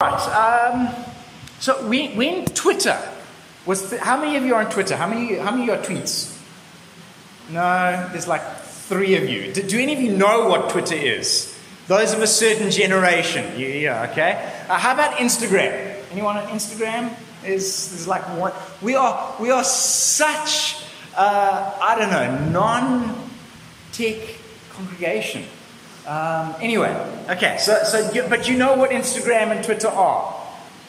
Right. Um, so when, when Twitter was, th- how many of you are on Twitter? How many? How many are tweets? No, there's like three of you. Do, do any of you know what Twitter is? Those of a certain generation. Yeah, okay. Uh, how about Instagram? Anyone on Instagram? Is is like one? We are we are such uh, I don't know non-tech congregation. Um, anyway, okay, so, so you, but you know what Instagram and Twitter are.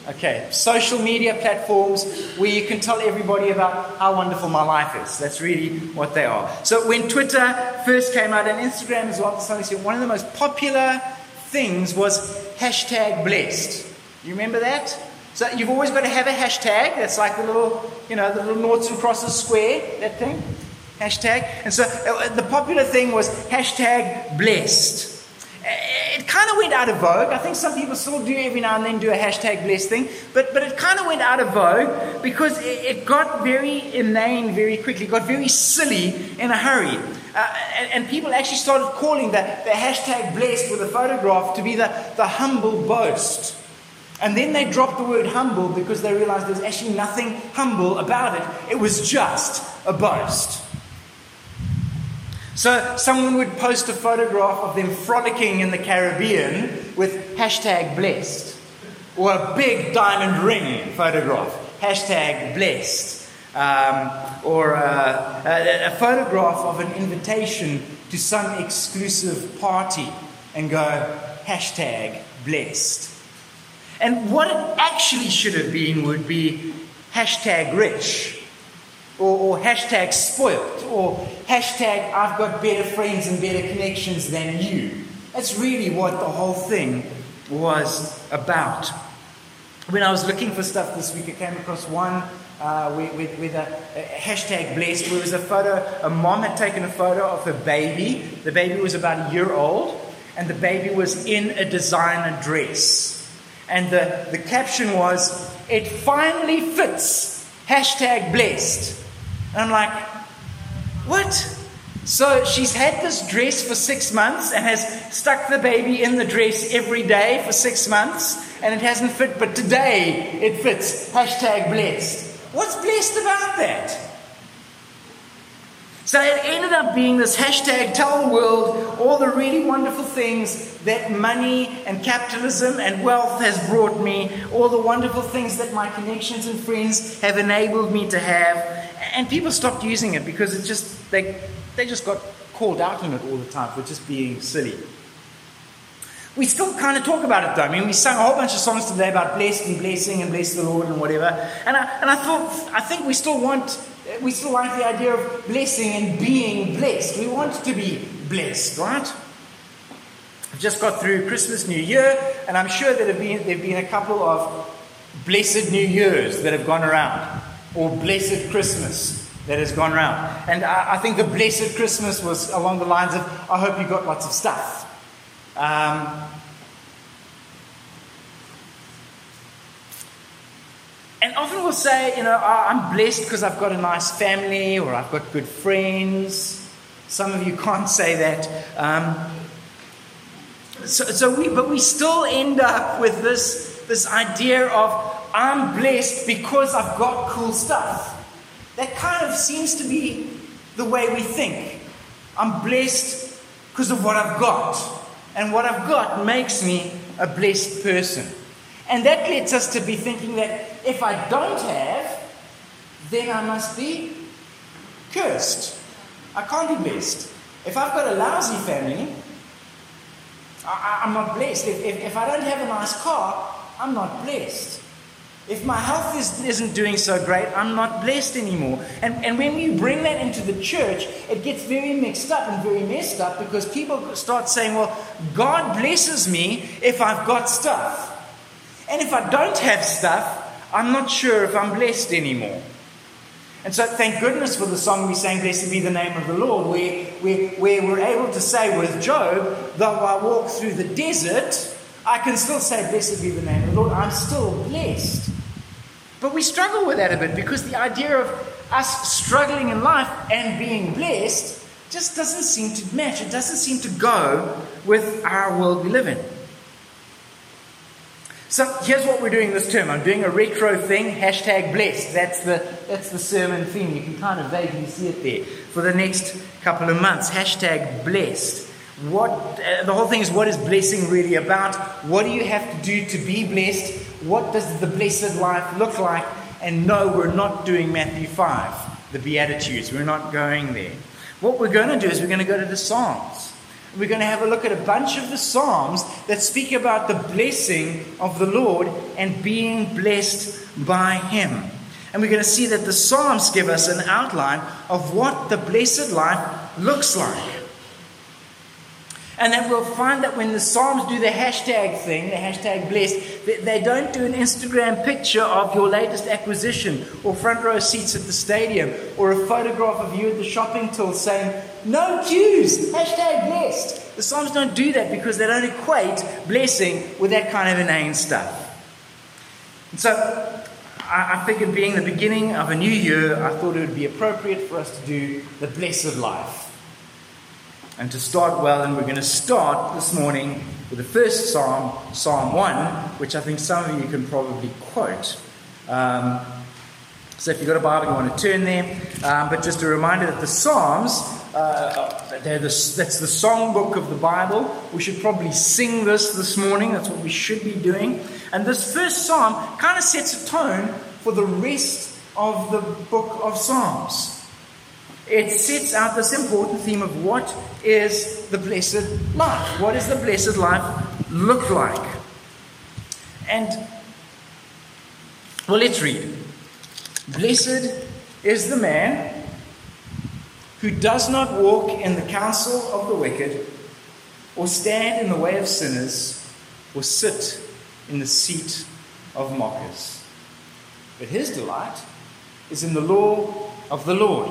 Okay, social media platforms where you can tell everybody about how wonderful my life is. That's really what they are. So when Twitter first came out and Instagram as well, one of the most popular things was hashtag blessed. You remember that? So you've always got to have a hashtag. That's like the little, you know, the little noughts and crosses square, that thing. Hashtag. And so uh, the popular thing was hashtag blessed. It kind of went out of vogue. I think some people still do every now and then do a hashtag blessed thing, but, but it kind of went out of vogue because it, it got very inane very quickly, got very silly in a hurry. Uh, and, and, people actually started calling the, the hashtag blessed with a photograph to be the, the humble boast. And then they dropped the word humble because they realized there's actually nothing humble about it. It was just a boast. So someone would post a photograph of them frolicking in the Caribbean with hashtag blessed, or a big diamond ring photograph, hashtag blessed, um, or a, a, a photograph of an invitation to some exclusive party and go hashtag blessed. And what it actually should have been would be hashtag rich or, or hashtag spoilt, or hashtag I've got better friends and better connections than you. That's really what the whole thing was about. When I was looking for stuff this week, I came across one uh, with, with, with a, a, hashtag blessed, where it was a photo, a mom had taken a photo of her baby. The baby was about a year old, and the baby was in a designer dress. And the, the caption was, It finally fits, hashtag blessed. And I'm like, what? So she's had this dress for six months and has stuck the baby in the dress every day for six months and it hasn't fit, but today it fits. Hashtag blessed. What's blessed about that? So it ended up being this hashtag tell the world all the really wonderful things that money and capitalism and wealth has brought me, all the wonderful things that my connections and friends have enabled me to have and people stopped using it because it just they they just got called out on it all the time for just being silly. We still kind of talk about it though. I mean, we sang a whole bunch of songs today about blessed and blessing and bless the Lord and whatever. And I, and I thought, I think we still want, we still like the idea of blessing and being blessed. We want to be blessed, right? I've just got through Christmas, New Year, and I'm sure there have been, there have been a couple of blessed New Years that have gone around or Blessed Christmas that has gone around. And I, I, think the Blessed Christmas was along the lines of, I hope you got lots of stuff. Um, and often we'll say, you know, oh, I'm blessed because I've got a nice family or I've got good friends. Some of you can't say that. Um, so, so we, but we still end up with this, this idea of I'm blessed because I've got cool stuff. That kind of seems to be the way we think. I'm blessed because of what I've got. And what I've got makes me a blessed person. And that leads us to be thinking that if I don't have, then I must be cursed. I can't be blessed. If I've got a lousy family, I, am not blessed. If, if, if I don't have a nice car, I'm not blessed. If my health is, isn't doing so great, I'm not blessed anymore. And, and when we bring that into the church, it gets very mixed up and very messed up because people start saying, well, God blesses me if I've got stuff. And if I don't have stuff, I'm not sure if I'm blessed anymore. And so, thank goodness for the song we sang, Blessed be the name of the Lord, where, where, where we're able to say with Job, though I walk through the desert, I can still say, Blessed be the name of the Lord. I'm still blessed. But we struggle with that a bit because the idea of us struggling in life and being blessed just doesn't seem to match. It doesn't seem to go with our world we live in. So here's what we're doing this term. I'm doing a retro thing, hashtag blessed. That's the, that's the sermon theme. You can kind of vaguely see it there. For the next couple of months, hashtag blessed. What, uh, the whole thing is what is blessing really about? What do you have to do to be blessed? What does the blessed life look like? And no, we're not doing Matthew 5, the Beatitudes. We're not going there. What we're going to do is we're going to go to the Psalms. We're going to have a look at a bunch of the Psalms that speak about the blessing of the Lord and being blessed by Him. And we're going to see that the Psalms give us an outline of what the blessed life looks like. And then we'll find that when the Psalms do the hashtag thing, the hashtag blessed, they don't do an Instagram picture of your latest acquisition or front row seats at the stadium or a photograph of you at the shopping till saying, no queues, hashtag blessed. The Psalms don't do that because they don't equate blessing with that kind of inane stuff. And so I figured being the beginning of a new year, I thought it would be appropriate for us to do the blessed life and to start well. And we're going to start this morning with the first psalm, Psalm 1, which I think some of you can probably quote. Um, so if you've got a Bible, you want to turn there. Um, but just a reminder that the Psalms, uh, the, that's the songbook of the Bible. We should probably sing this this morning. That's what we should be doing. And this first psalm kind of sets a tone for the rest of the book of Psalms it sets out this important theme of what is the blessed life? What does the blessed life look like? And, well, let's read. Blessed is the man who does not walk in the counsel of the wicked, or stand in the way of sinners, or sit in the seat of mockers. But his delight is in the law of the Lord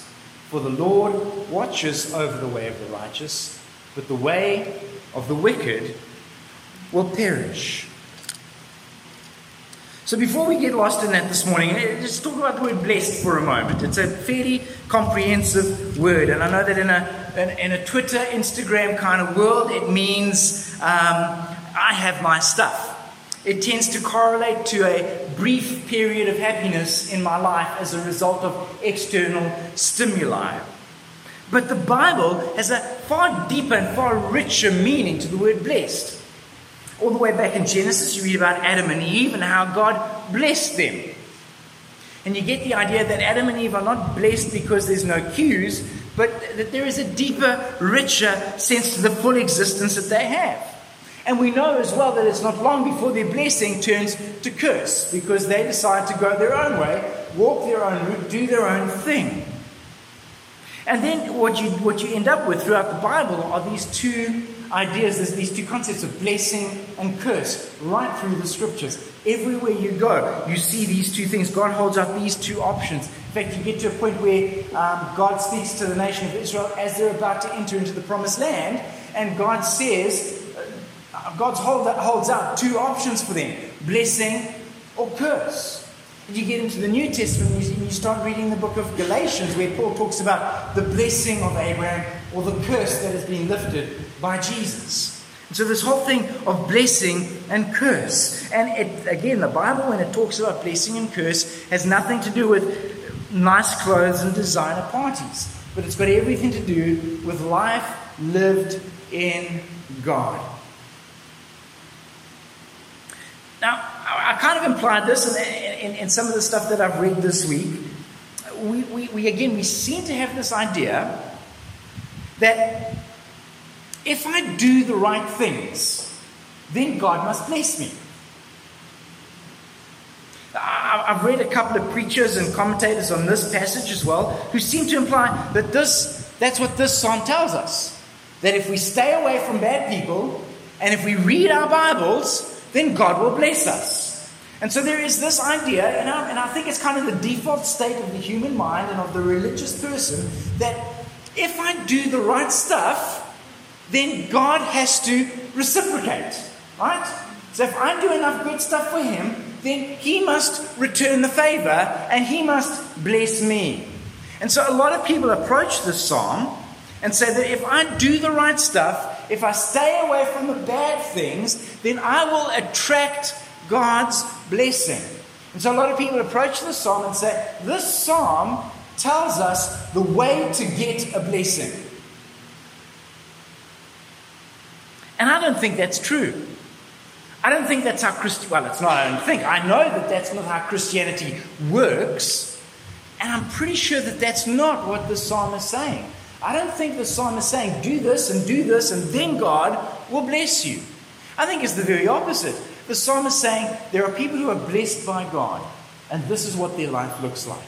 For the Lord watches over the way of the righteous, but the way of the wicked will perish. So before we get lost in that this morning, eh, let's talk about the word blessed for a moment. It's a fairly comprehensive word, and I know that in a, in, a Twitter, Instagram kind of world, it means um, I have my stuff. It tends to correlate to a brief period of happiness in my life as a result of external stimuli. But the Bible has a far deeper and far richer meaning to the word blessed. All the way back in Genesis, you read about Adam and Eve and how God blessed them. And you get the idea that Adam and Eve are not blessed because there's no queues, but that there is a deeper, richer sense to the full existence that they have. And we know as well that it's not long before their blessing turns to curse because they decide to go their own way, walk their own route, do their own thing. And then what you, what you end up with throughout the Bible are these two ideas, these two concepts of blessing and curse right through the scriptures. Everywhere you go, you see these two things. God holds up these two options. In fact, you get to a point where um, God speaks to the nation of Israel as they're about to enter into the promised land, and God says, God's hold, that holds out two options for them blessing or curse. And you get into the New Testament and you start reading the book of Galatians, where Paul talks about the blessing of Abraham or the curse that has been lifted by Jesus. So, this whole thing of blessing and curse. And it, again, the Bible, when it talks about blessing and curse, has nothing to do with nice clothes and designer parties, but it's got everything to do with life lived in God. Now, I kind of implied this in, in, in, some of the stuff that I've read this week. We, we, we, again, we seem to have this idea that if I do the right things, then God must bless me. I've read a couple of preachers and commentators on this passage as well who seem to imply that this, that's what this psalm tells us. That if we stay away from bad people and if we read our Bibles, then God will bless us. And so there is this idea, and I, and I think it's kind of the default state of the human mind and of the religious person, that if I do the right stuff, then God has to reciprocate, right? So if I do enough good stuff for Him, then He must return the favor and He must bless me. And so a lot of people approach this psalm and say that if I do the right stuff, if I stay away from the bad things, then I will attract God's blessing. And so a lot of people approach the psalm and say, This psalm tells us the way to get a blessing. And I don't think that's true. I don't think that's how Christ well, it's not I don't think. I know that that's not how Christianity works. And I'm pretty sure that that's not what the psalm is saying. I don't think the psalm is saying, do this and do this, and then God will bless you. I think it's the very opposite. The psalm is saying there are people who are blessed by God, and this is what their life looks like.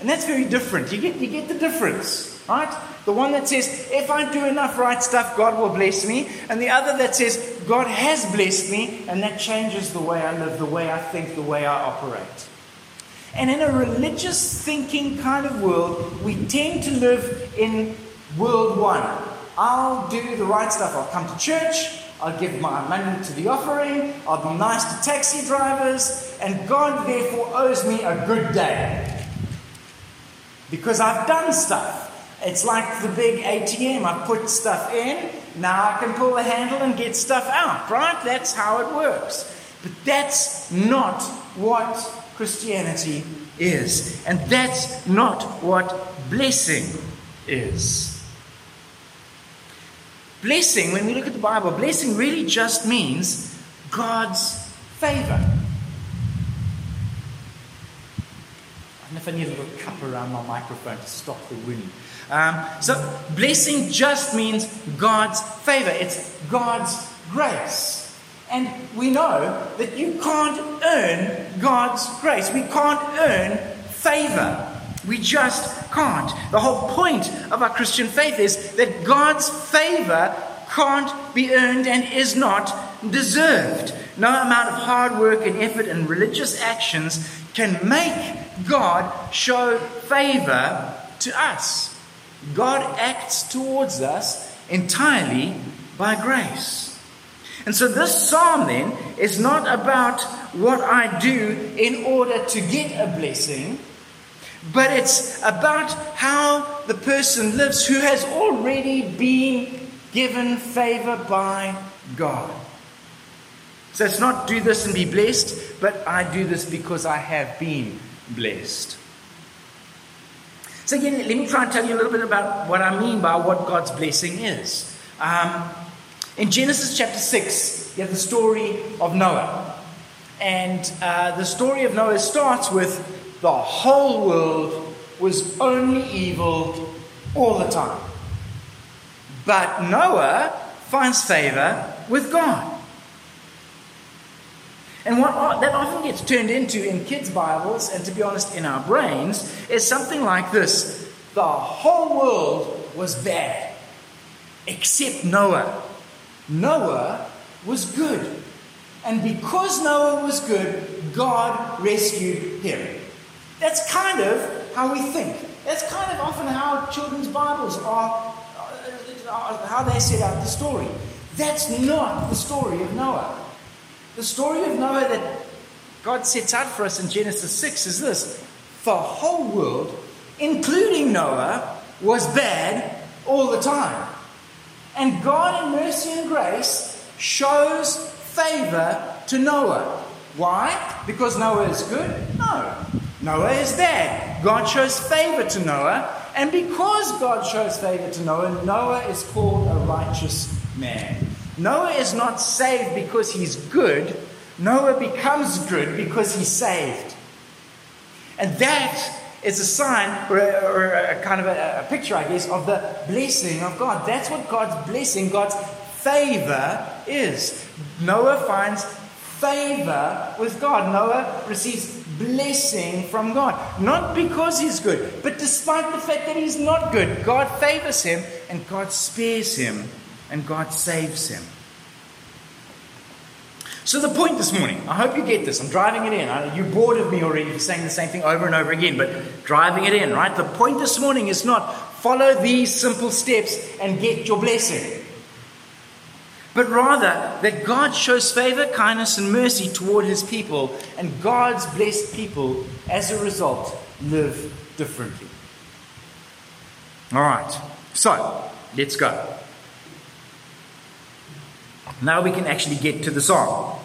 And that's very different. You get, you get the difference, right? The one that says, if I do enough right stuff, God will bless me. And the other that says, God has blessed me, and that changes the way I live, the way I think, the way I operate. And in a religious thinking kind of world, we tend to live in world one. I'll do the right stuff. I'll come to church. I'll give my money to the offering. I'll be nice to taxi drivers. And God, therefore, owes me a good day. Because I've done stuff. It's like the big ATM. I put stuff in. Now I can pull the handle and get stuff out, right? That's how it works. But that's not what Christianity is. And that's not what blessing is. Blessing, when we look at the Bible, blessing really just means God's favor. I don't know if I need a little cup around my microphone to stop the wind. Um, so, blessing just means God's favor, it's God's grace. And we know that you can't earn God's grace. We can't earn favor. We just can't. The whole point of our Christian faith is that God's favor can't be earned and is not deserved. No amount of hard work and effort and religious actions can make God show favor to us. God acts towards us entirely by grace. And so this psalm then is not about what I do in order to get a blessing, but it's about how the person lives who has already been given favor by God. So it's not do this and be blessed, but I do this because I have been blessed. So, again, let me try and tell you a little bit about what I mean by what God's blessing is. Um, in Genesis chapter 6, you have the story of Noah. And uh, the story of Noah starts with the whole world was only evil all the time. But Noah finds favor with God. And what that often gets turned into in kids' Bibles, and to be honest, in our brains, is something like this The whole world was bad, except Noah. Noah was good. And because Noah was good, God rescued him. That's kind of how we think. That's kind of often how children's Bibles are, uh, how they set out the story. That's not the story of Noah. The story of Noah that God sets out for us in Genesis 6 is this the whole world, including Noah, was bad all the time. And God, in mercy and grace, shows favor to Noah. Why? Because Noah is good? No. Noah is bad. God shows favor to Noah. And because God shows favor to Noah, Noah is called a righteous man. Noah is not saved because he's good. Noah becomes good because he's saved. And that is a sign or a, or a kind of a, a, picture, I guess, of the blessing of God. That's what God's blessing, God's favor is. Noah finds favor with God. Noah receives blessing from God. Not because he's good, but despite the fact that he's not good, God favors him and God spares him and God saves him. So, the point this morning, I hope you get this. I'm driving it in. You're bored of me already for saying the same thing over and over again, but driving it in, right? The point this morning is not follow these simple steps and get your blessing, but rather that God shows favor, kindness, and mercy toward his people, and God's blessed people, as a result, live differently. All right, so let's go. Now we can actually get to the song.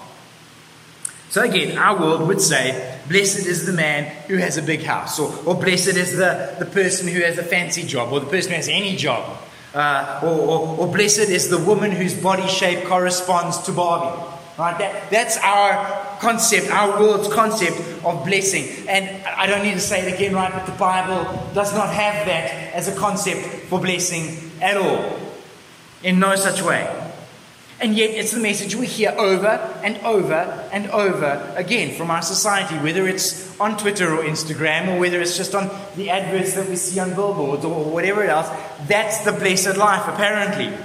So again, our world would say, Blessed is the man who has a big house, or, or blessed is the, the person who has a fancy job, or the person who has any job, uh, or, or, or, blessed is the woman whose body shape corresponds to Barbie. Right? That, that's our concept, our world's concept of blessing. And I don't need to say it again, right? But the Bible does not have that as a concept for blessing at all. In no such way. And yet, it's the message we hear over and over and over again from our society, whether it's on Twitter or Instagram, or whether it's just on the adverts that we see on billboards or whatever else. That's the blessed life, apparently.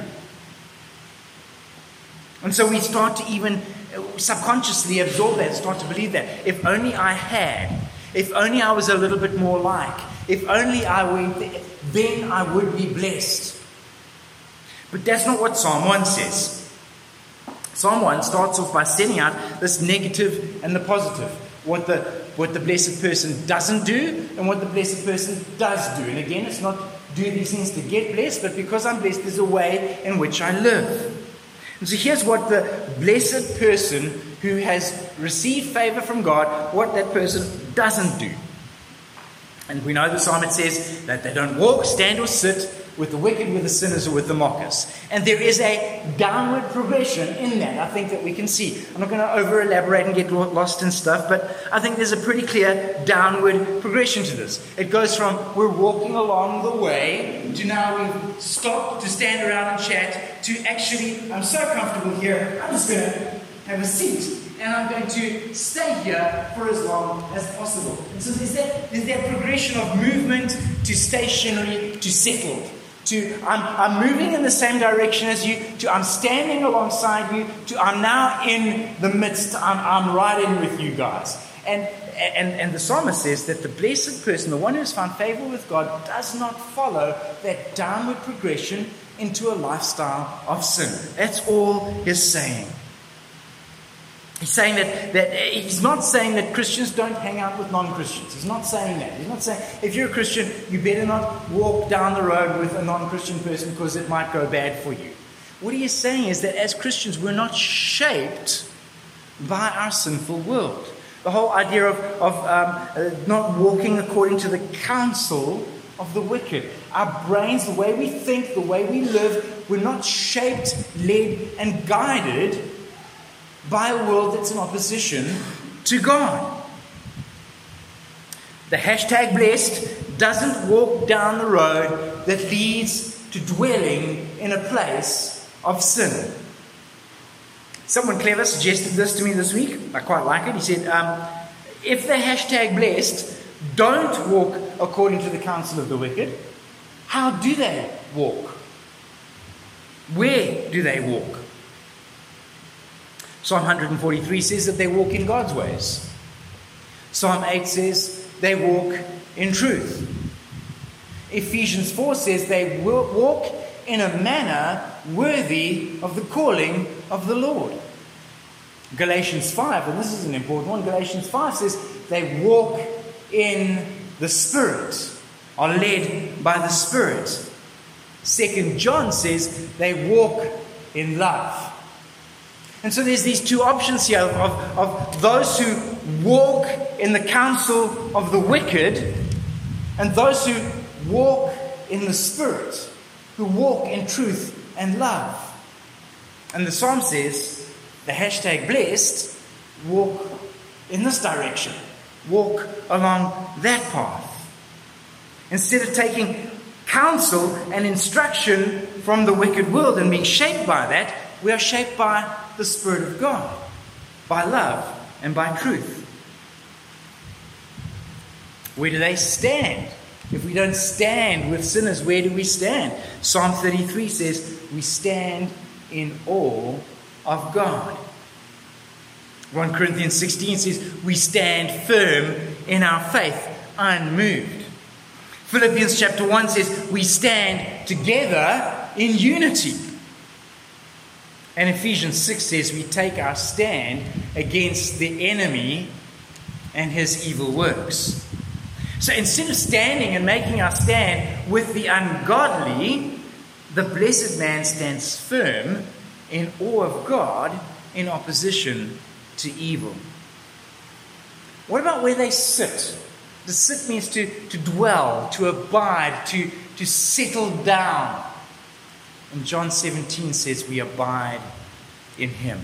And so we start to even uh, subconsciously absorb that, start to believe that. If only I had, if only I was a little bit more like, if only I went there, then I would be blessed. But that's not what Psalm 1 says. Psalm 1 starts off by setting out this negative and the positive. What the, what the blessed person doesn't do and what the blessed person does do. And again, it's not do these things to get blessed, but because I'm blessed, there's a way in which I live. And so here's what the blessed person who has received favor from God, what that person doesn't do. And we know the psalmist says that they don't walk, stand, or sit with the wicked, with the sinners, or with the mockers. And there is a downward progression in that, I think, that we can see. I'm not going to over elaborate and get lost in stuff, but I think there's a pretty clear downward progression to this. It goes from we're walking along the way to now we've stopped to stand around and chat to actually, I'm so comfortable here, I'm just going to have a seat and I'm going to stay here for as long as possible. And so there's that, there's that progression of movement to stationary to settled to I'm, I'm moving in the same direction as you, to I'm standing alongside you, to I'm now in the midst, I'm, I'm right in with you guys. And, and, and the psalmist says that the blessed person, the one who has found favor with God, does not follow that downward progression into a lifestyle of sin. That's all he's saying. He's saying that, that he's not saying that Christians don't hang out with non Christians. He's not saying that. He's not saying if you're a Christian, you better not walk down the road with a non Christian person because it might go bad for you. What he is saying is that as Christians, we're not shaped by our sinful world. The whole idea of, of um, uh, not walking according to the counsel of the wicked. Our brains, the way we think, the way we live, we're not shaped, led, and guided by a world that's in opposition to God. The hashtag blessed doesn't walk down the road that leads to dwelling in a place of sin. Someone clever suggested this to me this week. I quite like it. He said, um, if the hashtag blessed don't walk according to the counsel of the wicked, how do they walk? Where do they walk? Psalm 143 says that they walk in God's ways. Psalm 8 says they walk in truth. Ephesians 4 says they walk in a manner worthy of the calling of the Lord. Galatians 5, and this is an important one, Galatians 5 says they walk in the Spirit, are led by the Spirit. Second John says they walk in love. And so there's these two options here of, of those who walk in the counsel of the wicked and those who walk in the Spirit, who walk in truth and love. And the psalm says, the hashtag blessed, walk in this direction, walk along that path. Instead of taking counsel and instruction from the wicked world and being shaped by that, we are shaped by the Spirit of God, by love and by truth. Where do they stand? If we don't stand with sinners, where do we stand? Psalm 33 says, We stand in awe of God. 1 Corinthians 16 says, We stand firm in our faith, unmoved. Philippians chapter 1 says, We stand together in unity. And Ephesians 6 says, We take our stand against the enemy and his evil works. So instead of standing and making our stand with the ungodly, the blessed man stands firm in awe of God in opposition to evil. What about where they sit? To sit means to, to dwell, to abide, to, to settle down. And John 17 says, We abide in him.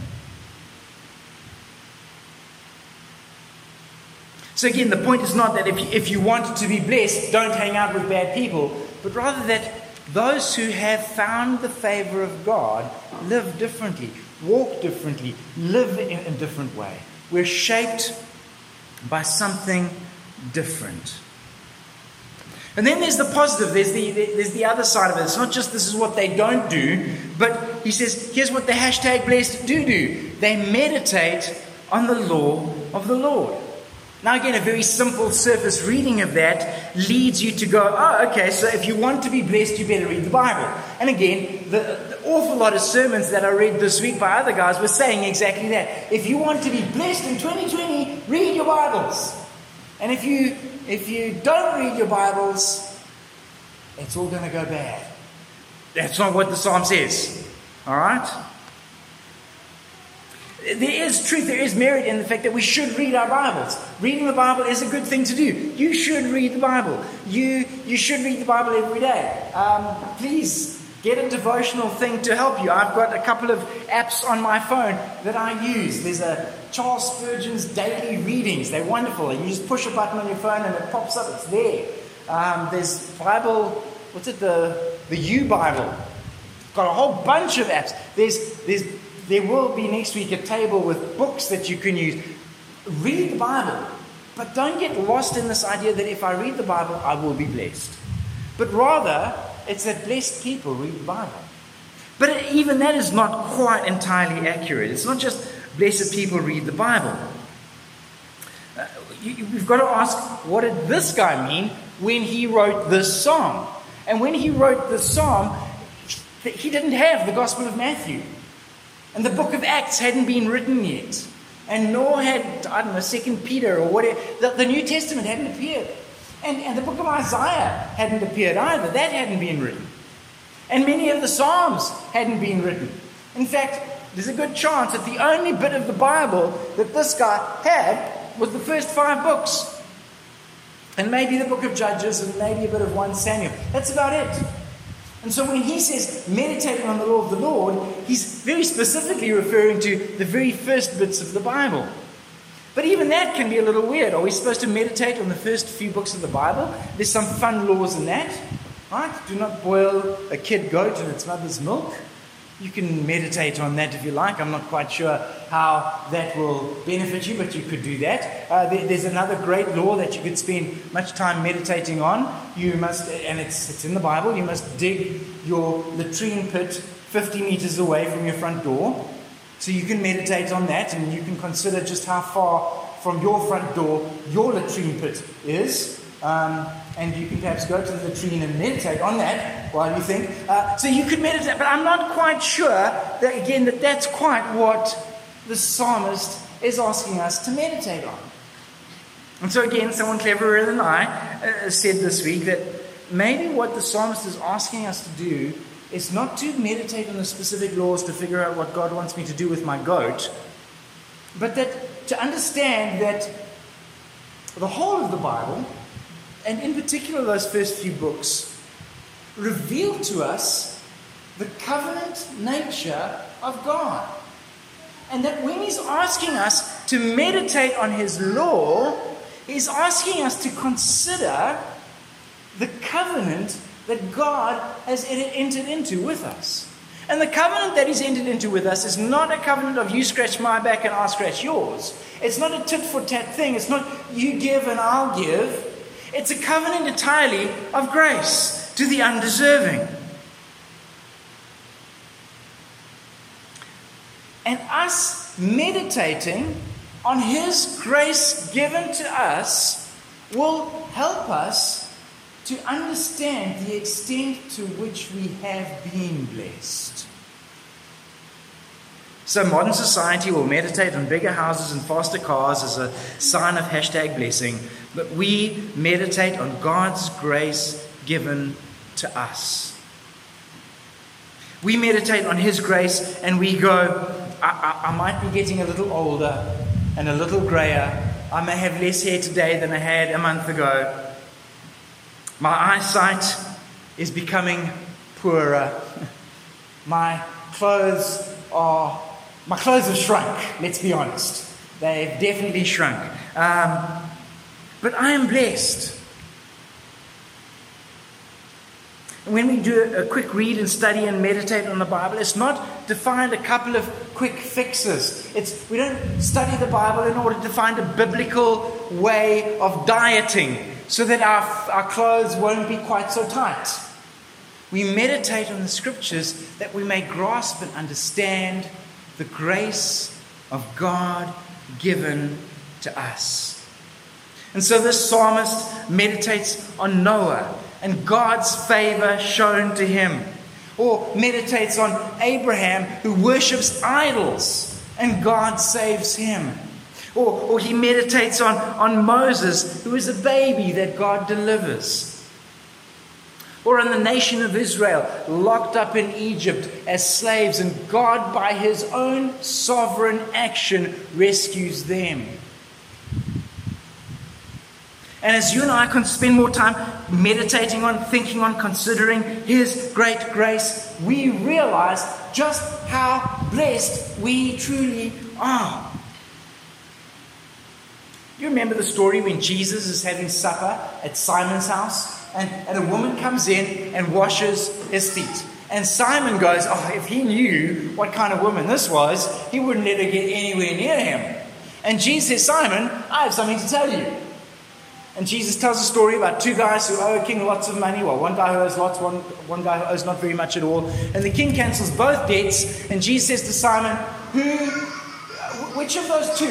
So, again, the point is not that if you, if you want to be blessed, don't hang out with bad people, but rather that those who have found the favor of God live differently, walk differently, live in a different way. We're shaped by something different. And then there's the positive, there's the, there's the other side of it. It's not just this is what they don't do, but he says, here's what the hashtag blessed do do. They meditate on the law of the Lord. Now, again, a very simple surface reading of that leads you to go, oh, okay, so if you want to be blessed, you better read the Bible. And again, the, the, awful lot of sermons that I read this week by other guys were saying exactly that. If you want to be blessed in 2020, read your Bibles. And if you, if you don't read your Bibles, it's all going to go bad. That's not what the psalm says. All right? there is truth, there is merit in the fact that we should read our Bibles. Reading the Bible is a good thing to do. You should read the Bible. You, you should read the Bible every day. Um, please get a devotional thing to help you. I've got a couple of apps on my phone that I use. There's a Charles Spurgeon's Daily Readings. They're wonderful. You just push a button on your phone and it pops up. It's there. Um, there's Bible, what's it, the, the U Bible. Got a whole bunch of apps. There's, there's there will be next week a table with books that you can use. Read the Bible, but don't get lost in this idea that if I read the Bible, I will be blessed. But rather, it's that blessed people read the Bible. But even that is not quite entirely accurate. It's not just blessed people read the Bible. Uh, you, we've got to ask what did this guy mean when he wrote this psalm? And when he wrote this psalm, he didn't have the Gospel of Matthew. And the book of Acts hadn't been written yet. And nor had, I don't know, Second Peter or whatever. The, the New Testament hadn't appeared. And, and the book of Isaiah hadn't appeared either. That hadn't been written. And many of the Psalms hadn't been written. In fact, there's a good chance that the only bit of the Bible that this guy had was the first five books. And maybe the book of Judges and maybe a bit of 1 Samuel. That's about it. And so when he says meditating on the law of the Lord, he's very specifically referring to the very first bits of the Bible. But even that can be a little weird. Are we supposed to meditate on the first few books of the Bible? There's some fun laws in that. Right? Do not boil a kid goat in its mother's milk. You can meditate on that if you like. I'm not quite sure how that will benefit you, but you could do that. Uh, there, there's another great law that you could spend much time meditating on. You must, and it's, it's in the Bible, you must dig your latrine pit 50 meters away from your front door. So you can meditate on that and you can consider just how far from your front door your latrine pit is. Um, and you can perhaps go to the latrine and meditate on that while you think. Uh, so you could meditate, but I'm not quite sure that, again, that that's quite what the psalmist is asking us to meditate on. And so, again, someone cleverer than I uh, said this week that maybe what the psalmist is asking us to do is not to meditate on the specific laws to figure out what God wants me to do with my goat, but that to understand that the whole of the Bible and in particular those first few books, reveal to us the covenant nature of God. And that when He's asking us to meditate on His law, He's asking us to consider the covenant that God has entered into with us. And the covenant that He's entered into with us is not a covenant of you scratch my back and I'll scratch yours. It's not a tit for tat thing. It's not you give and I'll give. It's a covenant entirely of grace to the undeserving. And us meditating on His grace given to us will help us to understand the extent to which we have been blessed. So, modern society will meditate on bigger houses and faster cars as a sign of hashtag blessing, but we meditate on God's grace given to us. We meditate on His grace and we go, I, I, I might be getting a little older and a little grayer. I may have less hair today than I had a month ago. My eyesight is becoming poorer. My clothes are my clothes have shrunk, let's be honest. They've definitely shrunk. Um, but I am blessed. When we do a quick read and study and meditate on the Bible, it's not to find a couple of quick fixes. It's, we don't study the Bible in order to find a biblical way of dieting so that our, our clothes won't be quite so tight. We meditate on the scriptures that we may grasp and understand the grace of God given to us. And so this psalmist meditates on Noah and God's favor shown to him, or meditates on Abraham who worships idols and God saves him. Or, or he meditates on, on Moses, who is a baby that God delivers or on the nation of Israel locked up in Egypt as slaves, and God, by his own sovereign action, rescues them. And as you and I can spend more time meditating on, thinking on, considering His great grace, we realize just how blessed we truly are. You remember the story when Jesus is having supper at Simon's house? and, and a woman comes in and washes his feet. And Simon goes, Oh, if he knew what kind of woman this was, he wouldn't let her get anywhere near him. And Jesus says, Simon, I have something to tell you. And Jesus tells a story about two guys who owe a king lots of money. Well, one guy who owes lots, one, one guy who owes not very much at all. And the king cancels both debts. And Jesus says to Simon, Who, which of those two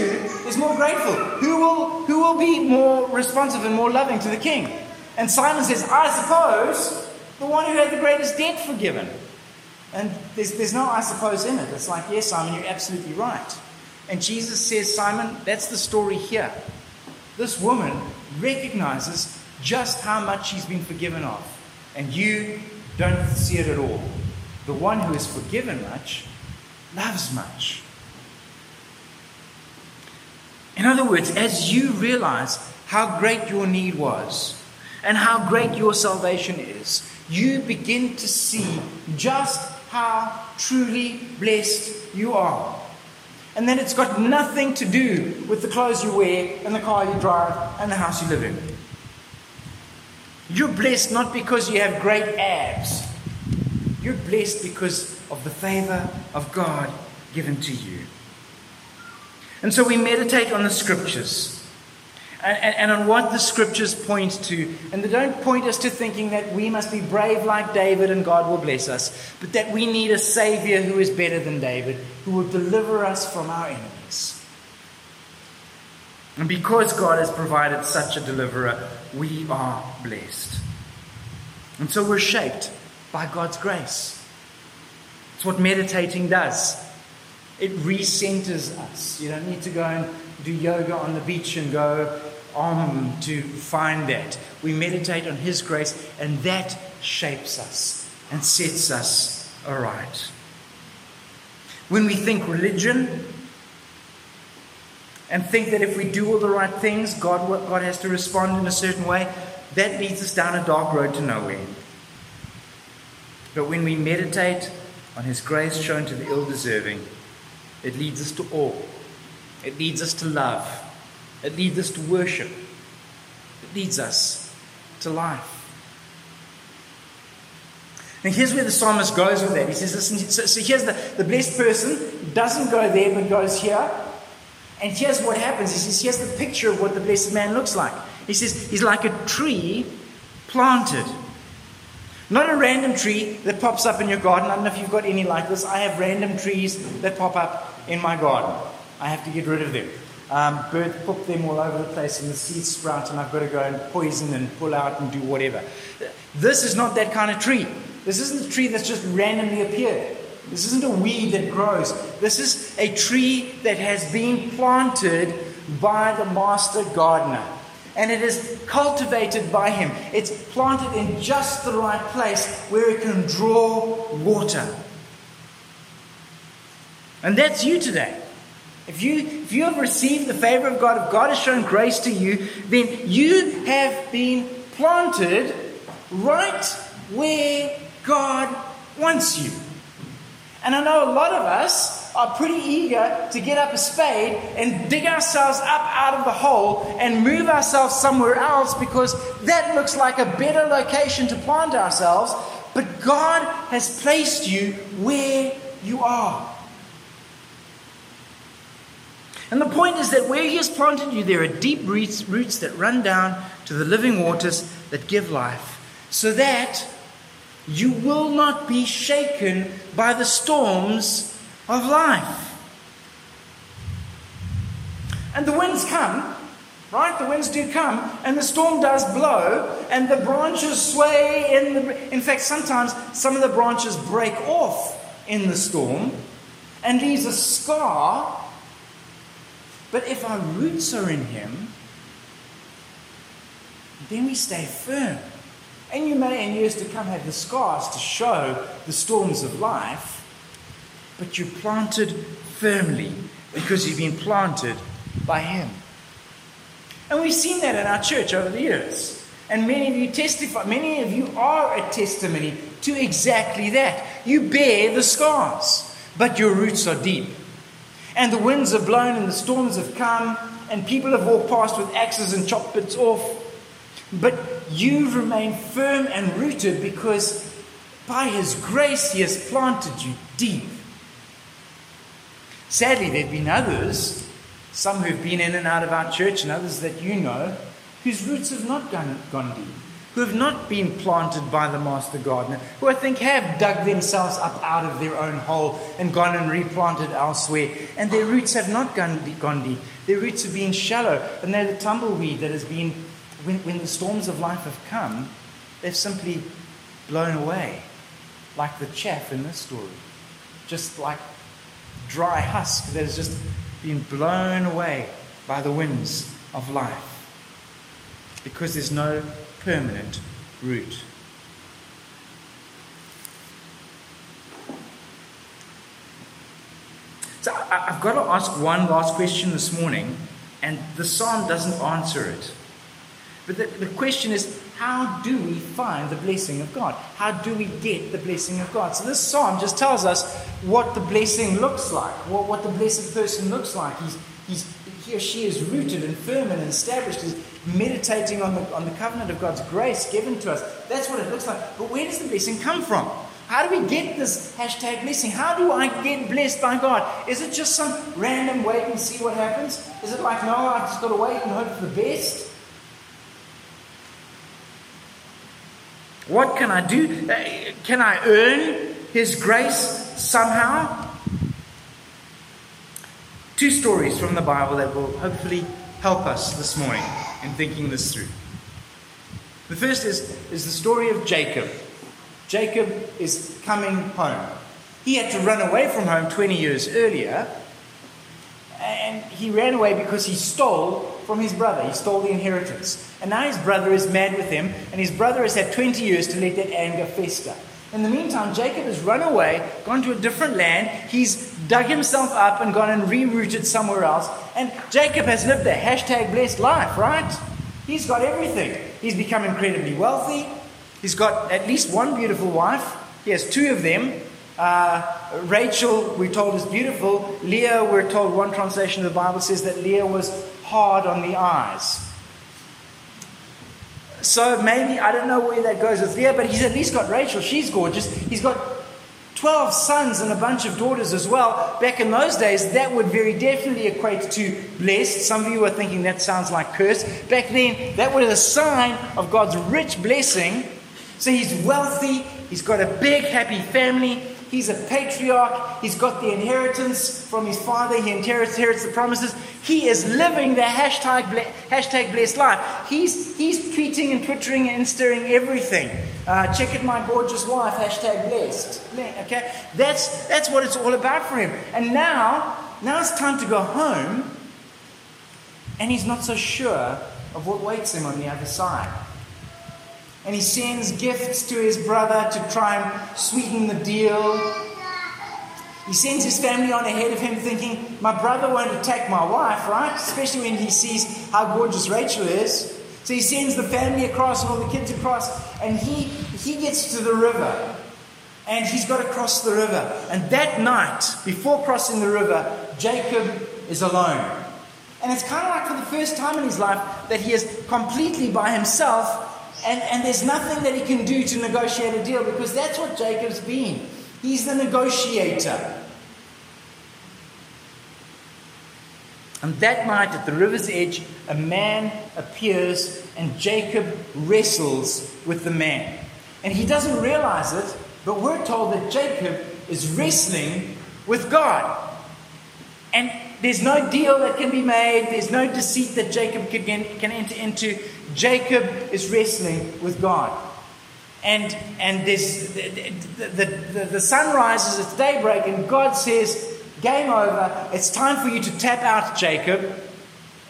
is more grateful? Who will, who will be more responsive and more loving to the king? And Simon says, I suppose the one who had the greatest debt forgiven. And there's, there's no I suppose in it. It's like, yes, Simon, you're absolutely right. And Jesus says, Simon, that's the story here. This woman recognizes just how much she's been forgiven of. And you don't see it at all. The one who is forgiven much loves much. In other words, as you realize how great your need was, and how great your salvation is, you begin to see just how truly blessed you are. And then it's got nothing to do with the clothes you wear and the car you drive and the house you live in. You're blessed not because you have great abs. You're blessed because of the favor of God given to you. And so we meditate on the scriptures and, and, and, on what the scriptures point to. And they don't point us to thinking that we must be brave like David and God will bless us, but that we need a Savior who is better than David, who will deliver us from our enemies. And because God has provided such a deliverer, we are blessed. And so we're shaped by God's grace. It's what meditating does. It recenters us. You don't need to go and do yoga on the beach and go om to find that. We meditate on His grace, and that shapes us and sets us aright. When we think religion and think that if we do all the right things, God, God has to respond in a certain way, that leads us down a dark road to nowhere. But when we meditate on His grace shown to the ill deserving, it leads us to awe it leads us to love. It leads us to worship. It leads us to life. And here's where the psalmist goes with that. He says, listen, so, so here's the, the blessed person, doesn't go there but goes here. And here's what happens. He says, here's the picture of what the blessed man looks like. He says, he's like a tree planted. Not a random tree that pops up in your garden. I don't know if you've got any like this. I have random trees that pop up in my garden. I have to get rid of them. um, birds poop them all over the place and the seeds sprout and I've got to go and poison and pull out and do whatever. This is not that kind of tree. This isn't a tree that's just randomly appeared. This isn't a weed that grows. This is a tree that has been planted by the master gardener. And it is cultivated by him. It's planted in just the right place where it can draw water. And that's you today. If you, if you have received the favor of God, if God has shown grace to you, then you have been planted right where God wants you. And I know a lot of us are pretty eager to get up a spade and dig ourselves up out of the hole and move ourselves somewhere else because that looks like a better location to plant ourselves. But God has placed you where you are. And the point is that where He has planted you, there are deep roots, that run down to the living waters that give life, so that you will not be shaken by the storms of life. And the winds come, right? The winds do come, and the storm does blow, and the branches sway in the. In fact, sometimes some of the branches break off in the storm and leaves a scar but if our roots are in Him, then we stay firm. And you may, in years to come, have the scars to show the storms of life, but you're planted firmly because you've been planted by Him. And we've seen that in our church over the years. And many of you testify, many of you are a testimony to exactly that. You bear the scars, but your roots are deep and the winds have blown and the storms have come, and people have walked past with axes and chopped bits off. But you remain firm and rooted because by His grace He has planted you deep. Sadly, there have been others, some who've been in and out of our church, and others that you know, whose roots have not gone, gone deep who have not been planted by the master gardener, who I think have dug themselves up out of their own hole and gone and replanted elsewhere, and their roots have not gone, gone deep. Their roots have been shallow, and they're the tumbleweed that has been, when, when the storms of life have come, they've simply blown away, like the chaff in this story. Just like dry husk that has just been blown away by the winds of life. Because there's no permanent root. So I've got to ask one last question this morning, and the psalm doesn't answer it. But the, the question is how do we find the blessing of God? How do we get the blessing of God? So this psalm just tells us what the blessing looks like, what, what the blessed person looks like. He's, he's, he or she is rooted and firm and established, is meditating on the, on the covenant of God's grace given to us. That's what it looks like. But where does the blessing come from? How do we get this hashtag blessing? How do I get blessed by God? Is it just some random wait and see what happens? Is it like, no, I've just got to wait and hope for the best? What can I do? Uh, can I earn His grace somehow? Two stories from the Bible that will hopefully help us this morning in thinking this through. The first is, is the story of Jacob. Jacob is coming home. He had to run away from home 20 years earlier, and he ran away because he stole from his brother. He stole the inheritance. And now his brother is mad with him, and his brother has had 20 years to let that anger fester. In the meantime, Jacob has run away, gone to a different land. He's dug himself up and gone and rerouted somewhere else. And Jacob has lived a hashtag blessed life, right? He's got everything. He's become incredibly wealthy. He's got at least one beautiful wife. He has two of them. Uh, Rachel, we're told, is beautiful. Leah, we're told, one translation of the Bible says that Leah was hard on the eyes. So maybe, I don't know where that goes with Leah, but he's at least got Rachel. She's gorgeous. He's got 12 sons and a bunch of daughters as well. Back in those days, that would very definitely equate to blessed. Some of you are thinking that sounds like curse. Back then, that was a sign of God's rich blessing. So he's wealthy, he's got a big, happy family, He's a patriarch. He's got the inheritance from his father. He inherits, the promises. He is living the hashtag, hashtag blessed life. He's, he's tweeting and twittering and stirring everything. Uh, check it, my gorgeous wife, hashtag blessed. Okay? That's, that's what it's all about for him. And now, now it's time to go home, and he's not so sure of what waits him on the other side and he sends gifts to his brother to try and sweeten the deal. He sends his family on ahead of him, thinking, My brother won't attack my wife, right? Especially when he sees how gorgeous Rachel is. So he sends the family across and all the kids across, and he, he gets to the river. And he's got to cross the river. And that night, before crossing the river, Jacob is alone. And it's kind of like for the first time in his life that he is completely by himself and, and there's nothing that he can do to negotiate a deal because that's what Jacob's been. He's the negotiator. And that night at the river's edge, a man appears and Jacob wrestles with the man. And he doesn't realize it, but we're told that Jacob is wrestling with God. And there's no deal that can be made, there's no deceit that Jacob can, can enter into. Jacob is wrestling with God. And, and there's, the, the, the, the sun rises, it's daybreak, and God says, Game over, it's time for you to tap out, Jacob,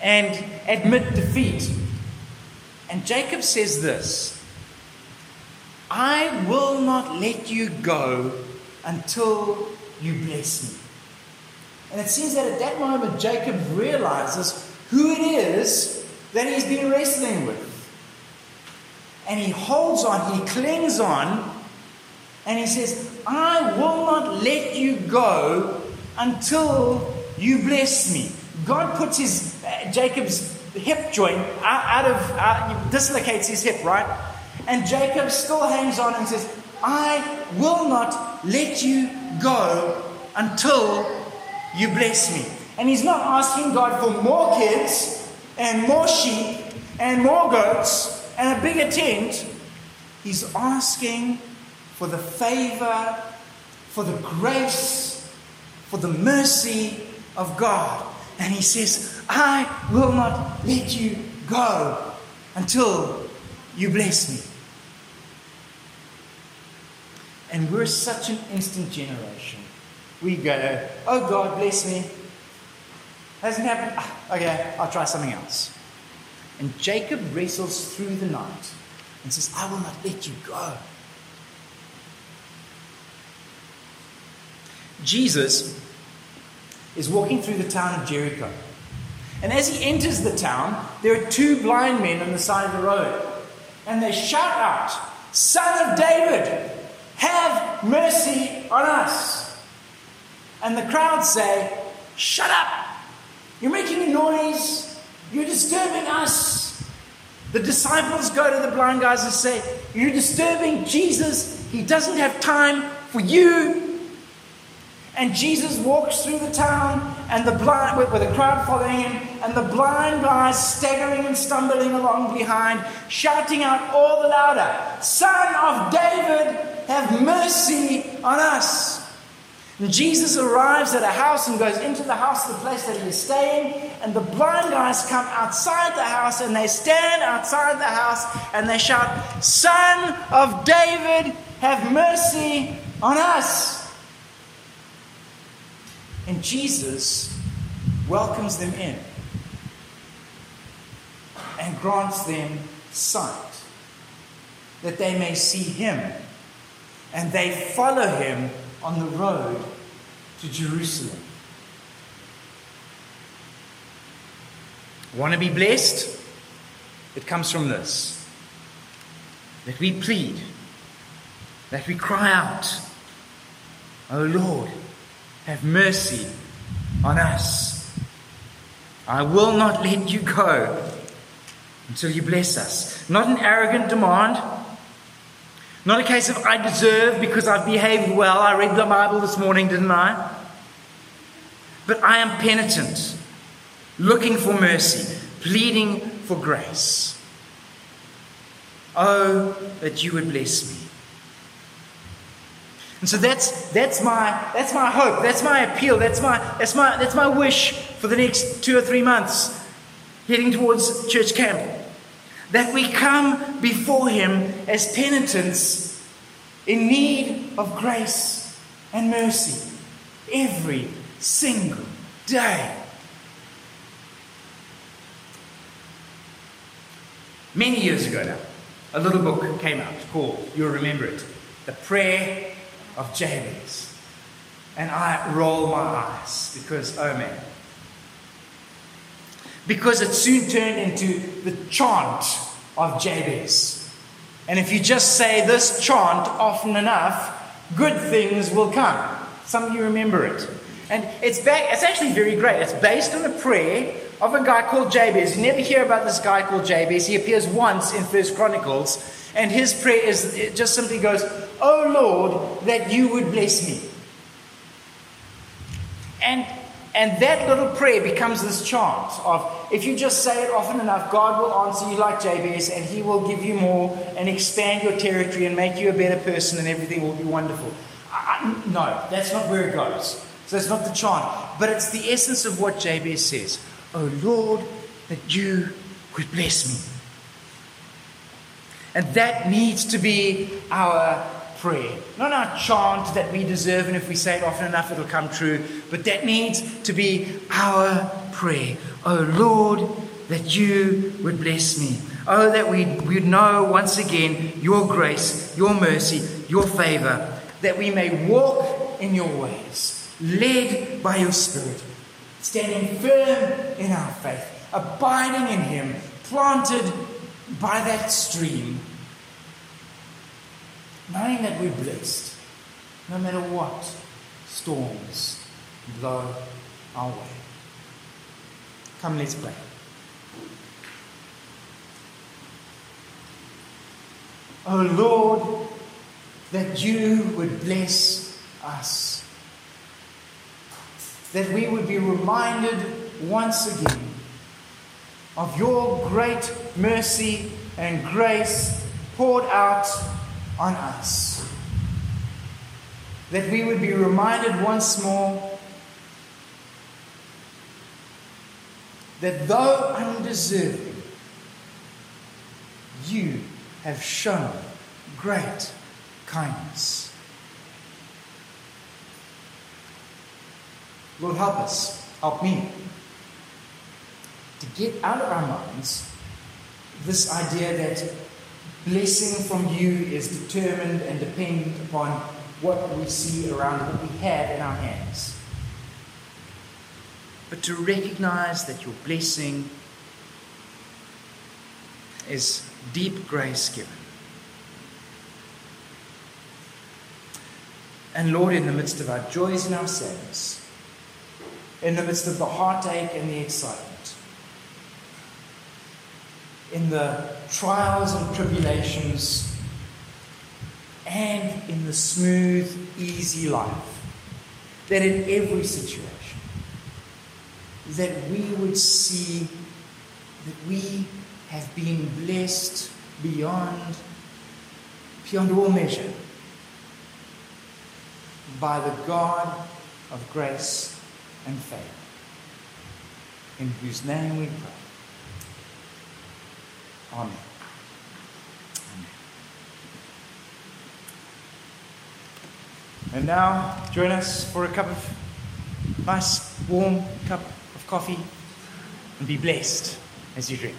and admit defeat. And Jacob says this I will not let you go until you bless me. And it seems that at that moment, Jacob realizes who it is that he's been wrestling with. And he holds on, he clings on, and he says, I will not let you go until you bless me. God puts his uh, Jacob's hip joint out, out of uh, dislocates his hip, right? And Jacob still hangs on and says, I will not let you go until you bless me. And he's not asking God for more kids and more sheep and more goats and a bigger tent. He's asking for the favor, for the grace, for the mercy of God. And he says, I will not let you go until you bless me. And we're such an instant generation we go, oh God, bless me. Hasn't happened. Ah, okay, I'll try something else. And Jacob wrestles through the night and says, I will not let you go. Jesus is walking through the town of Jericho. And as he enters the town, there are two blind men on the side of the road. And they shout out, Son of David, have mercy on us. And the crowd say, Shut up! You're making a noise. You're disturbing us. The disciples go to the blind guys and say, You're disturbing Jesus. He doesn't have time for you. And Jesus walks through the town, and the blind, with, with the crowd following him, and the blind guys staggering and stumbling along behind, shouting out all the louder, Son of David, have mercy on us. And Jesus arrives at a house and goes into the house, the place that he is staying, and the blind guys come outside the house and they stand outside the house and they shout, Son of David, have mercy on us. And Jesus welcomes them in and grants them sight that they may see him and they follow him on the road to Jerusalem. Want to be blessed? It comes from this that we plead, that we cry out, O Lord, have mercy on us. I will not let you go until you bless us. Not an arrogant demand not a case of I deserve because I've behaved well. I read the Bible this morning, didn't I? But I am penitent, looking for mercy, pleading for grace. Oh, that you would bless me. And so that's, that's, my, that's my hope, that's my appeal, that's my, that's, my, that's my wish for the next two or three months heading towards church camp. That we come before Him as penitents in need of grace and mercy every single day. Many years ago now, a little book came out called, you'll remember it, The Prayer of Jabez. And I roll my eyes because, oh man. Because it soon turned into the chant of Jabez. And if you just say this chant often enough, good things will come. Some of you remember it. And it's, back, it's actually very great. It's based on a prayer of a guy called Jabez. You never hear about this guy called Jabez. He appears once in First Chronicles. And his prayer is, it just simply goes, Oh Lord, that you would bless me. And, and that little prayer becomes this chant of if you just say it often enough, God will answer you like Jabez and he will give you more and expand your territory and make you a better person and everything will be wonderful. I, no, that's not where it goes. So it's not the chant, but it's the essence of what Jabez says. Oh Lord, that you would bless me. And that needs to be our prayer. Not our chant that we deserve, and if we say it often enough, it'll come true. But that needs to be our prayer. Oh Lord, that you would bless me. Oh, that we would know once again your grace, your mercy, your favor, that we may walk in your ways, led by your Spirit, standing firm in our faith, abiding in Him, planted by that stream knowing that we're blessed no matter what storms blow our way. Come, let's pray. Oh Lord, that you would bless us. That we would be reminded once again of your great mercy and grace poured out on us. That we would be reminded once more that though undeserving, you have shown great kindness. Lord, help us, help me to get out of our minds this idea that blessing from you is determined and dependent upon what we see around, what we have in our hands. But to recognize that your blessing is deep grace given. And Lord, in the midst of our joys and our sadness, in the midst of the heartache and the excitement, in the trials and tribulations, and in the smooth, easy life. That in every situation, that we would see that we have been blessed beyond, beyond all measure by the God of grace and faith, in whose name we pray. Amen. And now, join us for a cup of nice, warm cup of coffee and be blessed as you drink.